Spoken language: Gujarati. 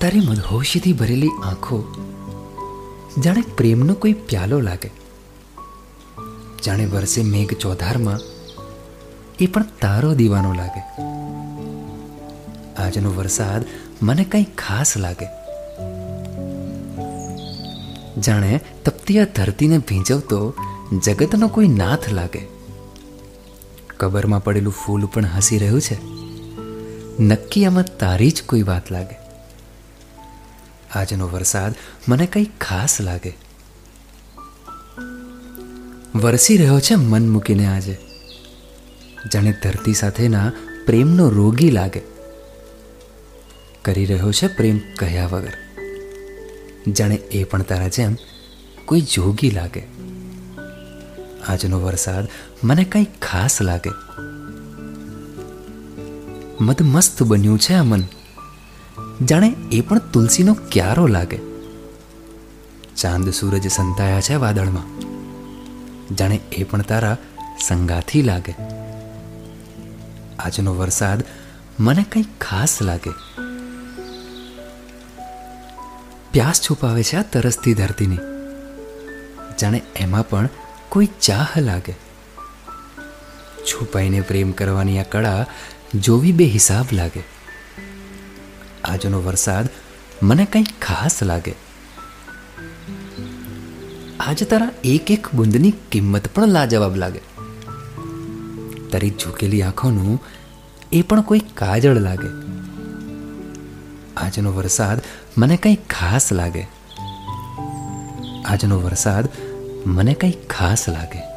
તારી મદહોશીથી ભરેલી આંખો, જાણે પ્રેમનો કોઈ પ્યાલો લાગે. જાણે વરસે મેઘ ચોધારમાં એ પણ તારો દીવાનો લાગે. આજનો વરસાદ મને કંઈ ખાસ લાગે. જાણે તપતી આ ધરતીને ભીંજવતો જગતનો કોઈ નાથ લાગે. કબરમાં પડેલું ફૂલ પણ હસી રહ્યું છે. નક્કી આમાં તારી જ કોઈ વાત લાગે. આજનો વરસાદ મને કંઈ ખાસ લાગે. વરસી રહ્યો છે મન મૂકીને આજે. જાણે ધરતી સાથેના પ્રેમનો રોગી લાગે. કરી રહ્યો છે પ્રેમ કહ્યા વગર. જાણે એ પણ તારા જેમ કોઈ જોગી લાગે. આજનો વરસાદ મને કંઈ ખાસ લાગે. મદમસ્ત બન્યું છે આ મન. જાણે એ પણ તુલસીનો ક્યારો લાગે. ચાંદ સૂરજ સંતાયા છે વાદળમાં. જાણે એ પણ તારા સંગાથી લાગે. આજનો વરસાદ મને કંઈ ખાસ લાગે. પ્યાસ છુપાવે છે આ તરસતી ધરતીની. જાણે એમાં પણ કોઈ ચાહ લાગે. છુપાઈને પ્રેમ કરવાની આ કળા જોવી બે હિસાબ લાગે. આજનો વરસાદ મને કંઈ ખાસ લાગે. આજ તારા એક એક બુંદની કિંમત પણ લાજવાબ લાગે. તારી ઝૂકેલી આંખોનું એ પણ કોઈ કાજળ લાગે. આજનો વરસાદ મને કંઈ ખાસ લાગે. આજનો વરસાદ મને કંઈ ખાસ લાગે.